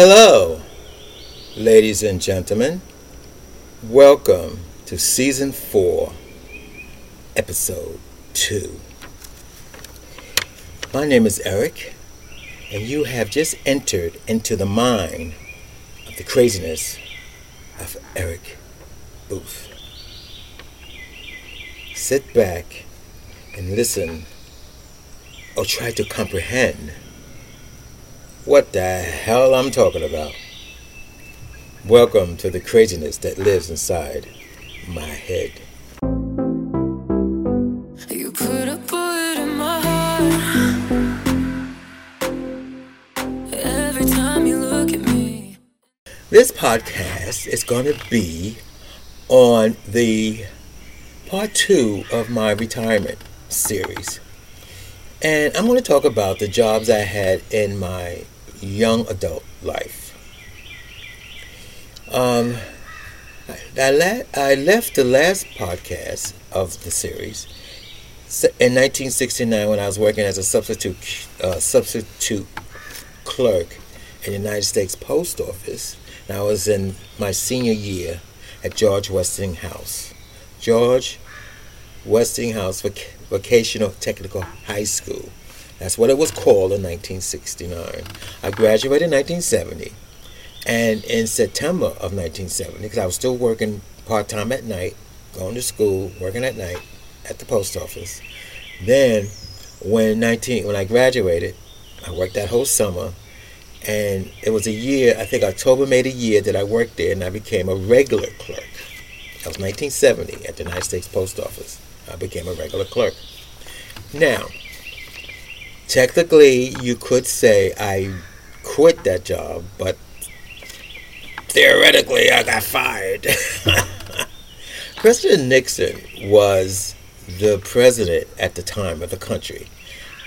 Hello, ladies and gentlemen. Welcome to season four, episode two. My name is Eric, and you have just entered into the mind of the craziness of Eric Booth. Sit back and listen or try to comprehend what the hell I'm talking about. Welcome to the craziness that lives inside my head. You put a bullet in my heart. Every time you look at me. This podcast is going to be on the part two of my retirement series. And I'm going to talk about the jobs I had in my young adult life. Um, I, la- I left the last podcast of the series in 1969 when I was working as a substitute uh, substitute clerk in the United States Post Office. And I was in my senior year at George Westinghouse. George Westinghouse Voc- Vocational Technical High School. That's what it was called in 1969. I graduated in 1970. And in September of 1970, because I was still working part time at night, going to school, working at night at the post office. Then, when 19, when I graduated, I worked that whole summer, and it was a year. I think October made a year that I worked there, and I became a regular clerk. That was 1970 at the United States Post Office. I became a regular clerk. Now, technically, you could say I quit that job, but theoretically, I got fired. President Nixon was the president at the time of the country,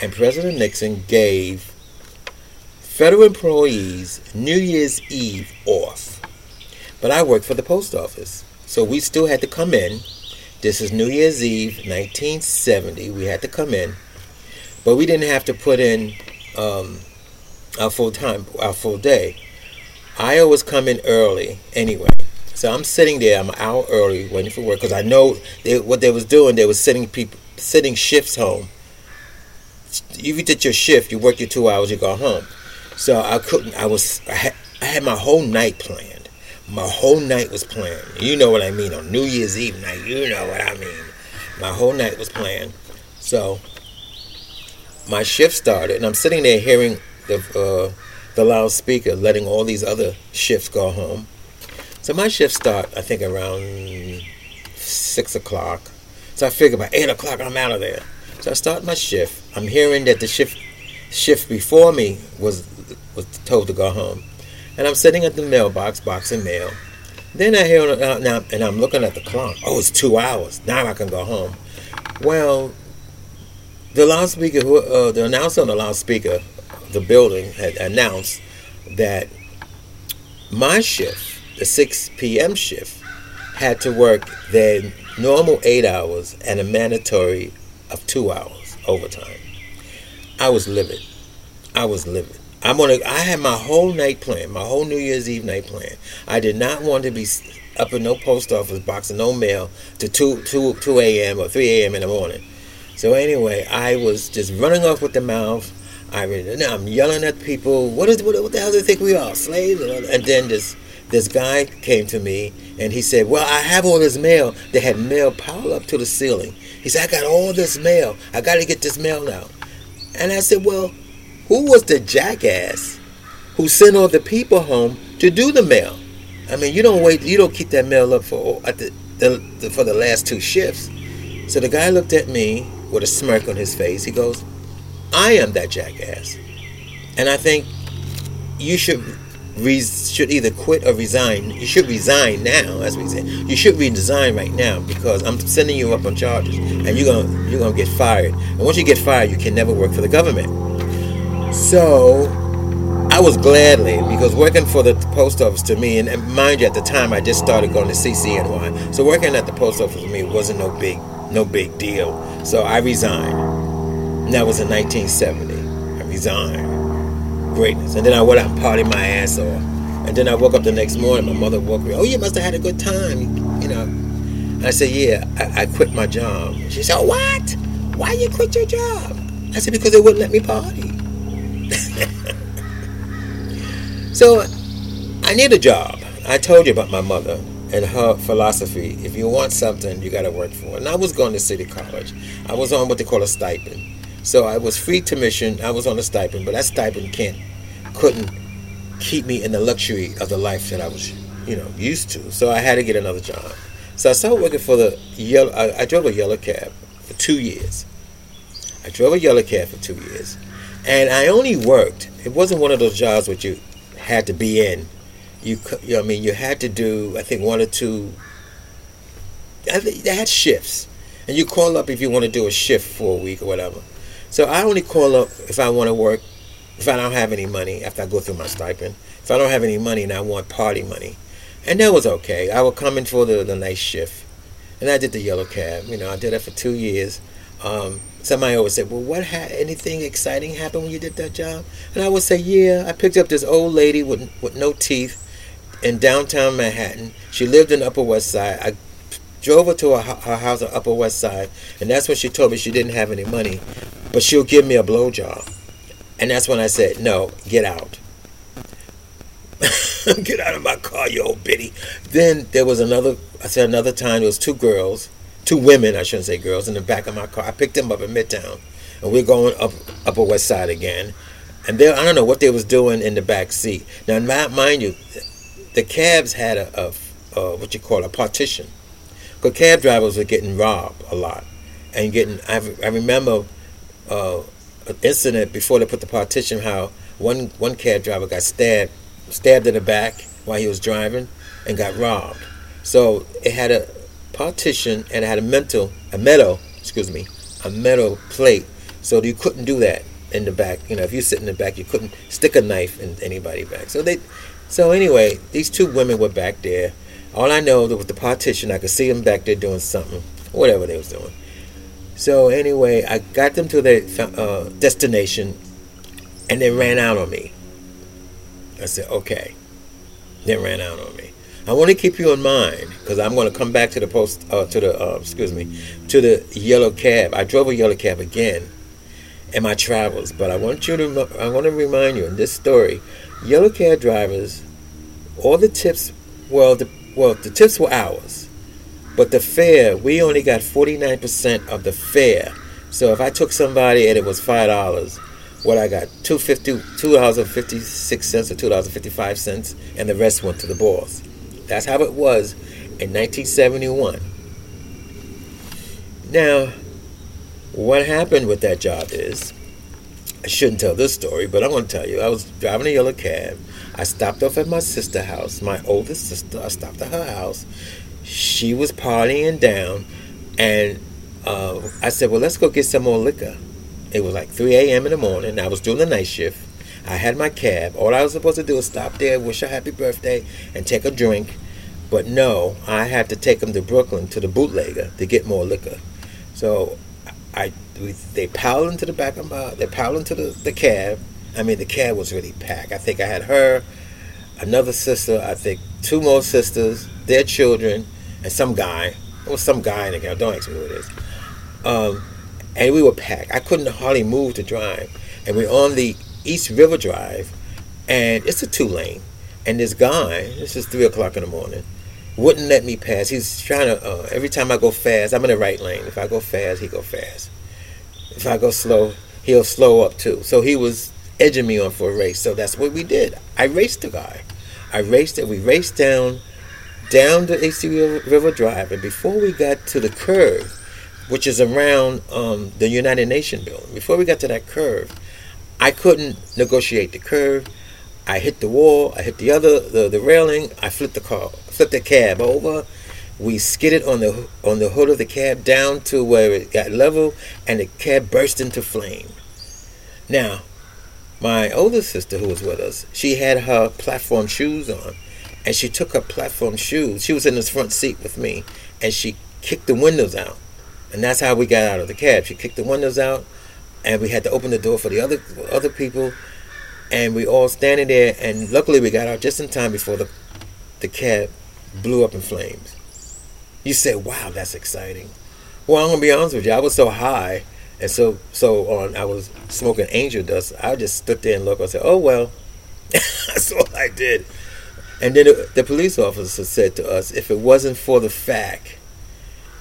and President Nixon gave federal employees New Year's Eve off. But I worked for the post office, so we still had to come in. This is New Year's Eve, 1970. We had to come in, but we didn't have to put in um, our full time, our full day. I always come in early anyway. So I'm sitting there. I'm an hour early waiting for work because I know they, what they was doing. They was sitting people sitting shifts home. If you did your shift, you work your two hours, you go home. So I couldn't. I was. I had, I had my whole night planned. My whole night was planned. You know what I mean on New Year's Eve night. You know what I mean. My whole night was planned. So my shift started, and I'm sitting there hearing the uh, the loudspeaker, letting all these other shifts go home. So my shift start, I think, around six o'clock. So I figure by eight o'clock I'm out of there. So I start my shift. I'm hearing that the shift shift before me was was told to go home, and I'm sitting at the mailbox boxing mail. Then I hear uh, now, and I'm looking at the clock. Oh, it's two hours. Now I can go home. Well, the loudspeaker, uh, the announcer on the loudspeaker, the building had announced that my shift, the 6 p.m. shift, had to work their normal eight hours and a mandatory of two hours overtime. I was livid. I was livid. I'm gonna. I had my whole night plan, my whole New Year's Eve night plan. I did not want to be up in no post office boxing no mail to 2, 2, 2 a.m. or 3 a.m. in the morning. So anyway, I was just running off with the mouth. I mean, I'm yelling at people. What is what, what the hell do they think we are, slaves? And then this this guy came to me and he said, "Well, I have all this mail. They had mail piled up to the ceiling." He said, "I got all this mail. I got to get this mail out." And I said, "Well, who was the jackass who sent all the people home to do the mail? I mean, you don't wait. You don't keep that mail up for the, the, the for the last two shifts." So the guy looked at me with a smirk on his face. He goes, I am that jackass. And I think you should should either quit or resign. You should resign now, as we say. You should resign right now because I'm sending you up on charges, and you're gonna you're gonna get fired. And once you get fired, you can never work for the government. So I was gladly because working for the post office to me, and, and mind you, at the time I just started going to CCNY, so working at the post office for me wasn't no big no big deal. So I resigned. And that was in 1970. I resigned. greatness. And then I went out and partied my ass off. And then I woke up the next morning. My mother woke me. Oh, you must have had a good time, you know. I said, Yeah, I, I quit my job. She said, oh, What? Why you quit your job? I said, Because they wouldn't let me party. so I need a job. I told you about my mother and her philosophy. If you want something, you got to work for it. And I was going to City College. I was on what they call a stipend. So I was free tuition. I was on a stipend, but that stipend can't, couldn't keep me in the luxury of the life that I was, you know, used to. So I had to get another job. So I started working for the yellow. I, I drove a yellow cab for two years. I drove a yellow cab for two years, and I only worked. It wasn't one of those jobs which you had to be in. You, you know, I mean, you had to do. I think one or two. They had shifts, and you call up if you want to do a shift for a week or whatever. So I only call up if I want to work. If I don't have any money after I go through my stipend. If I don't have any money and I want party money, and that was okay. I would come in for the, the night shift, and I did the yellow cab. You know, I did that for two years. Um, somebody always said, "Well, what ha- anything exciting happened when you did that job?" And I would say, "Yeah, I picked up this old lady with with no teeth in downtown Manhattan. She lived in Upper West Side. I drove her to her, her house on Upper West Side, and that's when she told me she didn't have any money, but she'll give me a blowjob. And that's when I said, "No, get out." Get out of my car, you old bitty. Then there was another, I said another time, there was two girls, two women, I shouldn't say girls, in the back of my car. I picked them up in Midtown. And we're going up Upper West Side again. And they, I don't know what they was doing in the back seat. Now, mind you, the cabs had a, a, what you call a partition. Because cab drivers were getting robbed a lot. And getting, I, I remember uh, an incident before they put the partition, how one, one cab driver got stabbed stabbed in the back while he was driving and got robbed. So it had a partition and it had a mental, a metal, excuse me, a metal plate. So you couldn't do that in the back. You know, if you sit in the back, you couldn't stick a knife in anybody's back. So they, so anyway, these two women were back there. All I know that with the partition, I could see them back there doing something, whatever they was doing. So anyway, I got them to their uh, destination, and they ran out on me. I said, okay. Then ran out on me. I want to keep you in mind because I'm going to come back to the post, uh, to the, uh, excuse me, to the yellow cab. I drove a yellow cab again in my travels, but I want you to, I want to remind you in this story, yellow cab drivers, all the tips, well, the, well, the tips were ours, but the fare, we only got 49% of the fare. So if I took somebody and it was five dollars, what I got two fifty two dollars and fifty six cents or two dollars and fifty five cents, and the rest went to the boss. That's how it was in 1971. Now, what happened with that job is, I shouldn't tell this story, but I'm going to tell you. I was driving a yellow cab. I stopped off at my sister's house, my oldest sister. I stopped at her house. She was partying down, and uh, I said, "Well, let's go get some more liquor." It was like 3 a.m. in the morning. I was doing the night shift. I had my cab. All I was supposed to do was stop there, wish her happy birthday, and take a drink. But no, I had to take them to Brooklyn to the bootlegger to get more liquor. So I they piled into the back of my they piled into the, the cab. I mean the cab was really packed. I think I had her, another sister, I think two more sisters, their children, and some guy. It was some guy in the cab. Don't ask me who it is. Um, and we were packed. I couldn't hardly move to drive. And we're on the East River Drive, and it's a two lane. And this guy, this is three o'clock in the morning, wouldn't let me pass. He's trying to. Uh, every time I go fast, I'm in the right lane. If I go fast, he go fast. If I go slow, he'll slow up too. So he was edging me on for a race. So that's what we did. I raced the guy. I raced it. We raced down, down the East River Drive, and before we got to the curve, which is around um, the United Nations building. Before we got to that curve, I couldn't negotiate the curve. I hit the wall. I hit the other the, the railing. I flipped the car, flipped the cab over. We skidded on the on the hood of the cab down to where it got level, and the cab burst into flame. Now, my older sister who was with us, she had her platform shoes on, and she took her platform shoes. She was in the front seat with me, and she kicked the windows out. And that's how we got out of the cab. She kicked the windows out, and we had to open the door for the other other people. and we all standing there. And luckily, we got out just in time before the the cab blew up in flames. You say, "Wow, that's exciting." Well, I'm gonna be honest with you. I was so high and so so on. I was smoking angel dust. I just stood there and looked. I said, "Oh well." that's all I did. And then the, the police officer said to us, "If it wasn't for the fact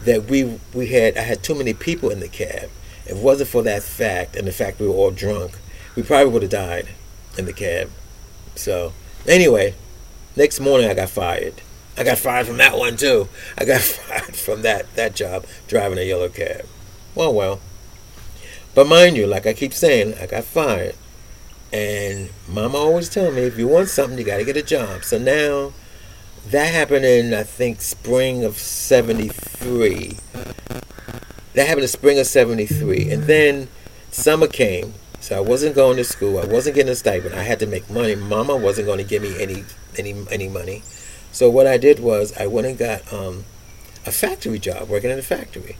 that we we had I had too many people in the cab, if it wasn't for that fact and the fact we were all drunk, we probably would have died in the cab." So anyway, next morning I got fired. I got fired from that one too. I got fired from that that job driving a yellow cab. Well, well. But mind you, like I keep saying, I got fired. And mama always tell me if you want something, you got to get a job. So now that happened in I think spring of 73. That happened in spring of 73. And then summer came. So I wasn't going to school. I wasn't getting a stipend. I had to make money. Mama wasn't going to give me any any any money. So what I did was I went and got um, a factory job, working in a factory.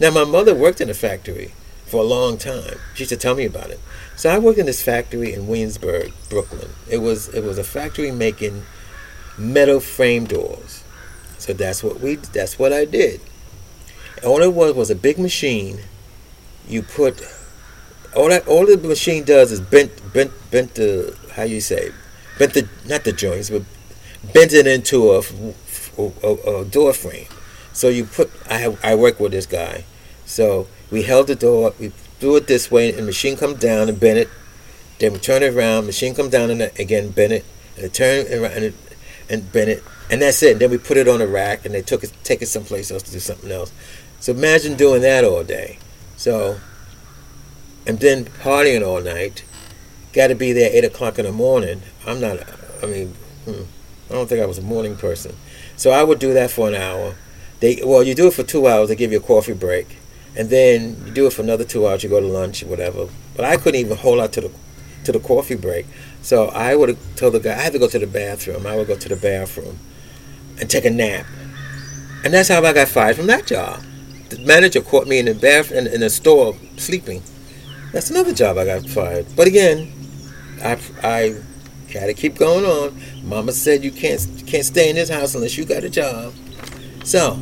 Now my mother worked in a factory for a long time. She used to tell me about it. So I worked in this factory in Williamsburg, Brooklyn. It was it was a factory making metal frame doors. So that's what we that's what I did. All it was was a big machine. You put all that all the machine does is bent bent bent the how you say bent the not the joints but bent it into a, a, a door frame. So you put I I work with this guy. So we held the door, up, we do it this way, and machine come down and bend it. Then we turn it around, machine come down and again bend it, and turn around and, and bend it, and that's it. And then we put it on a rack, and they took it, take it someplace else to do something else. So imagine doing that all day. So, and then partying all night. Got to be there eight o'clock in the morning. I'm not. I mean, hmm, I don't think I was a morning person. So I would do that for an hour. They well, you do it for two hours. They give you a coffee break, and then you do it for another two hours. You go to lunch or whatever. But I couldn't even hold out to the to the coffee break. So I would told the guy I had to go to the bathroom. I would go to the bathroom and take a nap, and that's how I got fired from that job. The manager caught me in the bath in, in the store sleeping. That's another job I got fired. But again, I I had to keep going on. Mama said you can't can't stay in this house unless you got a job. So,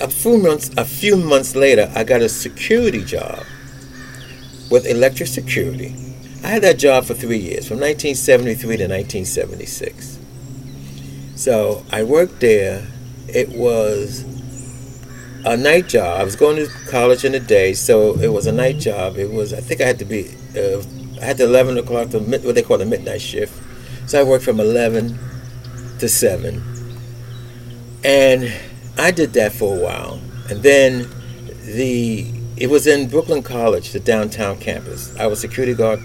a few months a few months later, I got a security job with Electric Security. I had that job for three years, from 1973 to 1976. So I worked there. It was a night job. I was going to college in the day, so it was a night job. It was I think I had to be uh, I had the 11 o'clock to mid, what they call the midnight shift. So I worked from 11 to 7. And I did that for a while. And then the it was in Brooklyn College, the downtown campus. I was security guard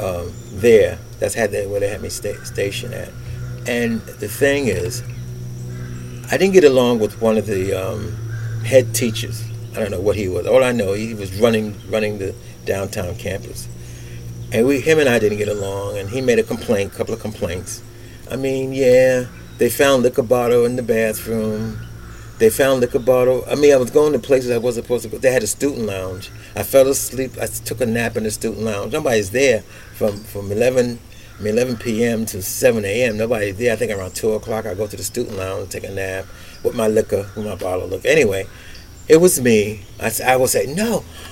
um, there. That's had where they had me sta- stationed at. And the thing is, I didn't get along with one of the um, head teachers. I don't know what he was. All I know, he was running running the downtown campus, and we, him and I didn't get along. And he made a complaint, couple of complaints. I mean, yeah, they found liquor bottle in the bathroom. They found liquor bottle. I mean, I was going to places I wasn't supposed to go. They had a student lounge. I fell asleep. I took a nap in the student lounge. Nobody's there from from 11, 11 p.m. to 7 a.m. Nobody's there. I think around 2 o'clock, I go to the student lounge, take a nap with my liquor, with my bottle of liquor. Anyway, it was me. I, I would say, no, I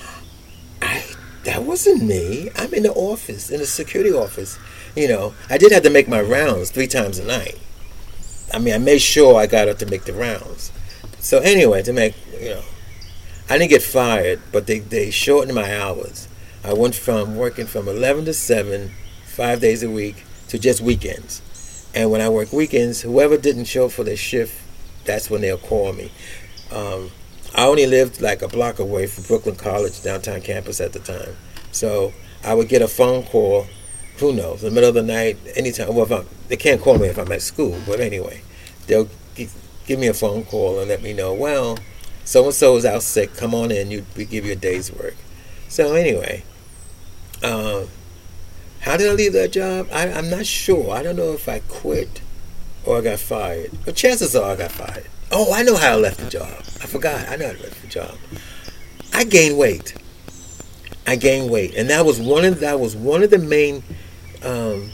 that wasn't me. I'm in the office, in the security office. You know, I did have to make my rounds three times a night. I mean, I made sure I got up to make the rounds. So anyway, to make you know, I didn't get fired, but they they shortened my hours. I went from working from 11 to 7, five days a week, to just weekends. And when I work weekends, whoever didn't show for their shift, that's when they'll call me. Um, I only lived like a block away from Brooklyn College downtown campus at the time, so I would get a phone call. Who knows? In the middle of the night, anytime. Well, if I'm, they can't call me if I'm at school, but anyway, they'll g- give me a phone call and let me know. Well, so and so is out sick. Come on in. You we give you a day's work. So anyway, um, how did I leave that job? I, I'm not sure. I don't know if I quit or I got fired. But chances are I got fired. Oh, I know how I left the job. I forgot. I know how I left the job. I gained weight. I gained weight, and that was one of that was one of the main um,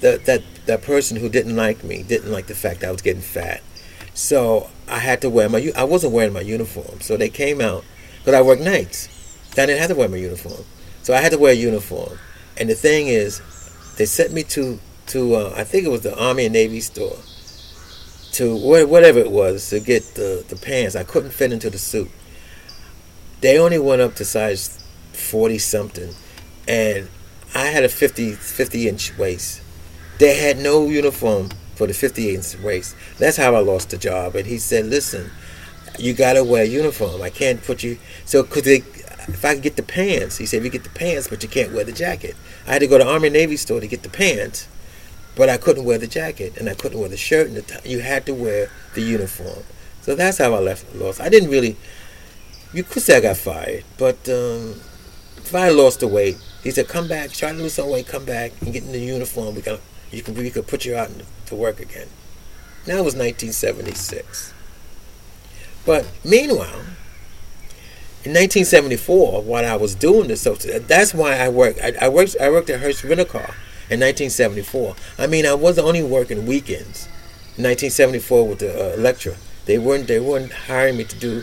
that that that person who didn't like me didn't like the fact that I was getting fat. So I had to wear my. I wasn't wearing my uniform, so they came out because I work nights. I didn't have to wear my uniform, so I had to wear a uniform. And the thing is, they sent me to to uh, I think it was the Army and Navy store to wha- whatever it was to get the the pants. I couldn't fit into the suit. They only went up to size forty something, and I had a 50, 50 inch waist. They had no uniform for the 50 inch waist. That's how I lost the job. And he said, "Listen, you gotta wear a uniform. I can't put you so could they." If I could get the pants, he said, "You get the pants, but you can't wear the jacket." I had to go to Army Navy store to get the pants, but I couldn't wear the jacket and I couldn't wear the shirt and the tie. You had to wear the uniform. So that's how I left. Lost. I didn't really. You could say I got fired, but um, if I lost the weight, he said, "Come back, try to lose some weight, come back and get in the uniform. We can, you can, we could put you out to work again." Now it was 1976. But meanwhile, in 1974, while I was doing this, so that's why I worked. I, I worked. I worked at Hertz Rent a Car in 1974. I mean, I wasn't only working weekends. In 1974 with the uh, Electra, they weren't. They weren't hiring me to do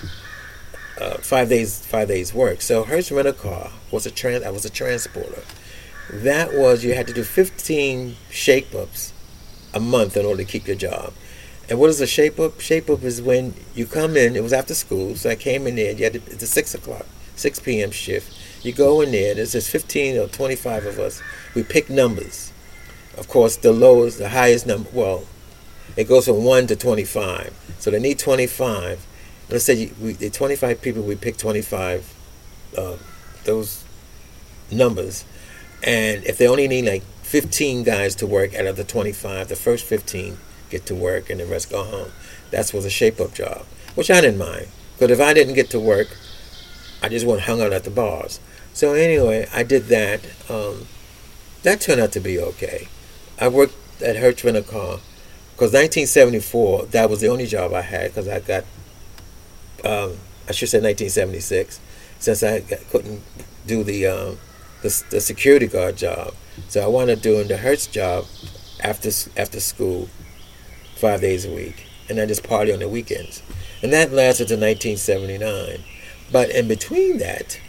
uh, five days. Five days work. So Hertz Rent a Car was a trans. I was a transporter. That was you had to do 15 shape ups a month in order to keep your job. And what is a shape up? Shape up is when you come in. It was after school, so I came in there. You had to, it's six o'clock, six p.m. shift. You go in there. There's just fifteen or twenty-five of us. We pick numbers. Of course, the lowest, the highest number. Well, it goes from one to twenty-five. So they need twenty-five. Let's say we, the twenty-five people. We pick twenty-five. Uh, those numbers, and if they only need like fifteen guys to work out of the twenty-five, the first fifteen get to work and the rest go home. That's was a shape up job, which I didn't mind. But if I didn't get to work, I just went hung out at the bars. So anyway, I did that. Um, that turned out to be okay. I worked at Hertz a Car because 1974 that was the only job I had because I got um, I should say 1976 since I got, couldn't do the, um, the the security guard job. So I wound up doing the Hertz job after after school five days a week, and I just party on the weekends. And that lasted to 1979. But in between that,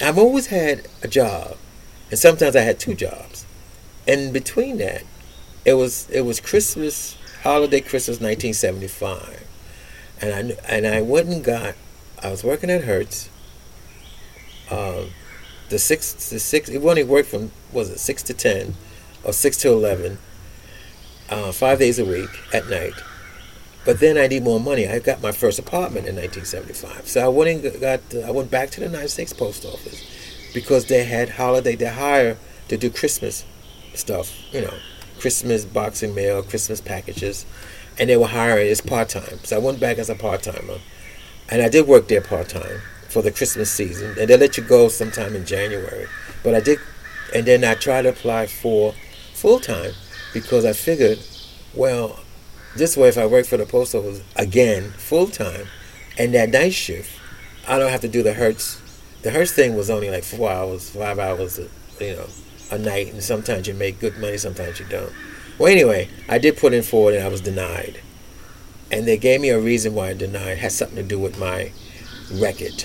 I've always had a job, and sometimes I had two jobs. And between that, it was it was Christmas holiday Christmas 1975, and I and I went and got. I was working at Hertz. Um, the six the six it only worked from was it six to ten, or six to eleven uh, five days a week at night. But then I need more money. I got my first apartment in 1975, so I went and got. I went back to the United States Post Office because they had holiday. They hire to do Christmas stuff. You know, Christmas boxing mail, Christmas packages, and they were hiring as part time. So I went back as a part timer, and I did work there part time for the Christmas season. And they let you go sometime in January, but I did, and then I tried to apply for full time because I figured, well, this way if I work for the post office again full time, and that night shift, I don't have to do the Hertz. The Hertz thing was only like four hours, five hours, you know, a night, and sometimes you make good money, sometimes you don't. Well, anyway, I did put in forward, and I was denied, and they gave me a reason why I denied. It had something to do with my record.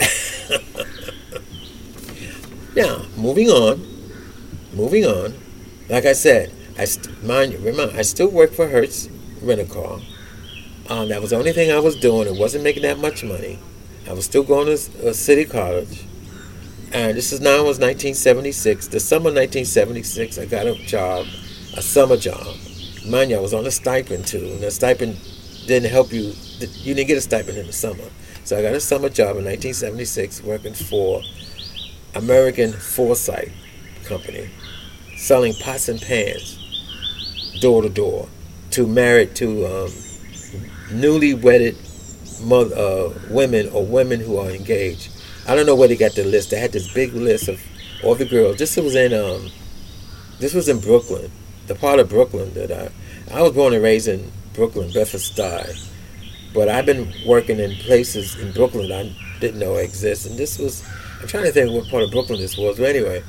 now, moving on, moving on. Like I said, I st- mind you, remember, I still work for Hertz Rent a Car. Um, that was the only thing I was doing. It wasn't making that much money. I was still going to uh, City College. And this is now was 1976. The summer 1976, I got a job, a summer job. Mind you, I was on a stipend too. And the stipend didn't help you. You didn't get a stipend in the summer. So I got a summer job in 1976 working for American Foresight Company selling pots and pans door to door to married to um, newly wedded mother, uh, women or women who are engaged. I don't know where they got the list. They had this big list of all the girls. This was in um, this was in Brooklyn, the part of Brooklyn that I I was born and raised in Brooklyn, Bedford but I've been working in places in Brooklyn I didn't know exist. And this was I'm trying to think what part of Brooklyn this was. But anyway,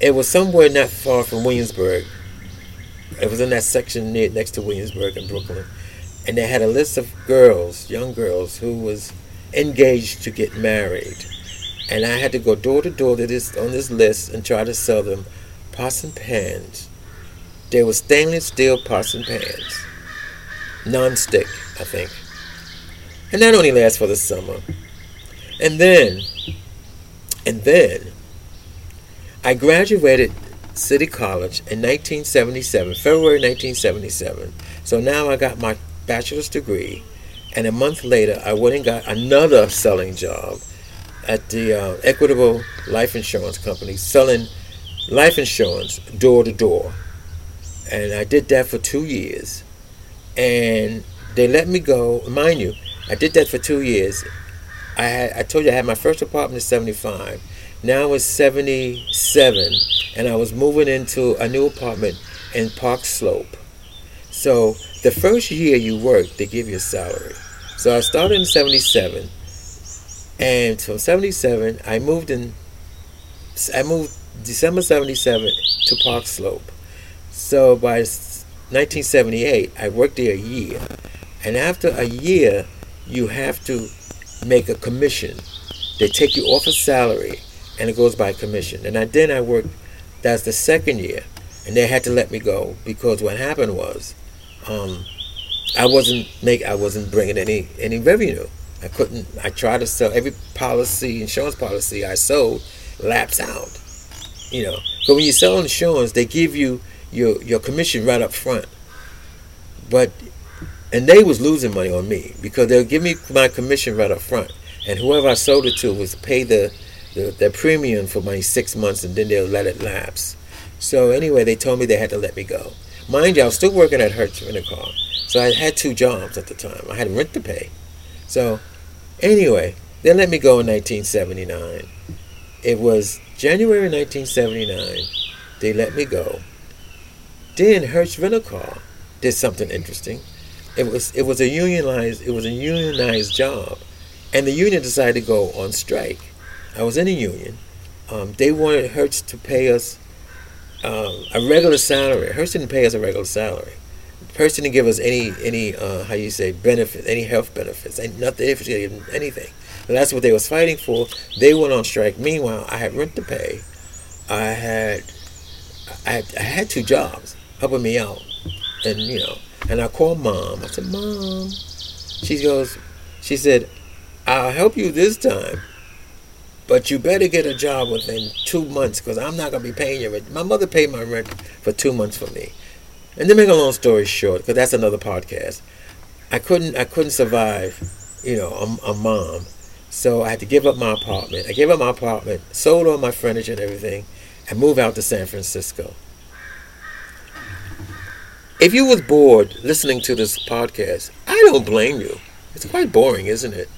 It was somewhere not far from Williamsburg. It was in that section near next to Williamsburg in Brooklyn, and they had a list of girls, young girls, who was engaged to get married, and I had to go door to door to this on this list and try to sell them pots and pans. They were stainless steel pots and pans, non-stick, I think, and that only lasts for the summer. And then, and then, I graduated City College in 1977, February 1977. So now I got my bachelor's degree, and a month later I went and got another selling job at the uh, Equitable Life Insurance Company, selling life insurance door to door. And I did that for two years, and they let me go. Mind you, I did that for two years. I had I told you I had my first apartment in '75. Now I was 77, and I was moving into a new apartment in Park Slope. So the first year you work, they give you a salary. So I started in 77, and from 77, I moved in, I moved December 77 to Park Slope. So by 1978, I worked there a year. And after a year, you have to make a commission. They take you off a salary and it goes by commission. And I, then I worked, that's the second year, and they had to let me go because what happened was, um, I wasn't make I wasn't bringing any any revenue. I couldn't. I tried to sell every policy, insurance policy I sold, laps out. You know, but when you sell insurance, they give you your your commission right up front. But and they was losing money on me because they'll give me my commission right up front, and whoever I sold it to was pay the the, their premium for my six months and then they'll let it lapse. So anyway, they told me they had to let me go. Mind you, I was still working at Hertz Rent a Car. So I had two jobs at the time. I had rent to pay. So anyway, they let me go in 1979. It was January 1979. They let me go. Then Hertz Rent a Car did something interesting. It was it was a unionized it was a unionized job, and the union decided to go on strike. I was in a union. Um, they wanted Hertz to pay us um, a regular salary. Hertz didn't pay us a regular salary. Hertz didn't give us any any uh, how you say benefits, any health benefits, and nothing, anything. That's what they was fighting for. They went on strike. Meanwhile, I had rent to pay. I had I had, I had two jobs helping me out, and you know, and I called mom. I said, "Mom," she goes, she said, "I'll help you this time." But you better get a job within two months because I'm not going to be paying you rent. My mother paid my rent for two months for me. And to make a long story short, because that's another podcast, I couldn't I couldn't survive, you know, a, a mom. So I had to give up my apartment. I gave up my apartment, sold all my furniture and everything, and moved out to San Francisco. If you was bored listening to this podcast, I don't blame you. It's quite boring, isn't it?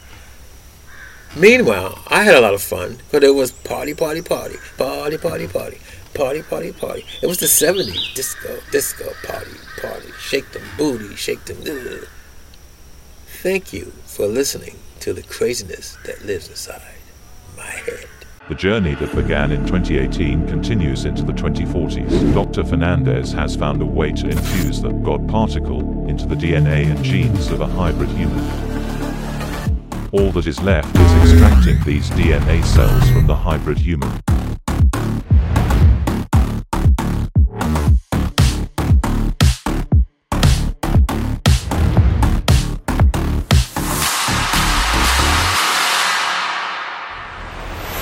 Meanwhile, I had a lot of fun because it was party, party, party, party, party, party, party, party, party. It was the 70s, disco, disco, party, party, shake them booty, shake them. Thank you for listening to the craziness that lives inside my head. The journey that began in 2018 continues into the 2040s. Dr. Fernandez has found a way to infuse the God particle into the DNA and genes of a hybrid human. All that is left is extracting these DNA cells from the hybrid human.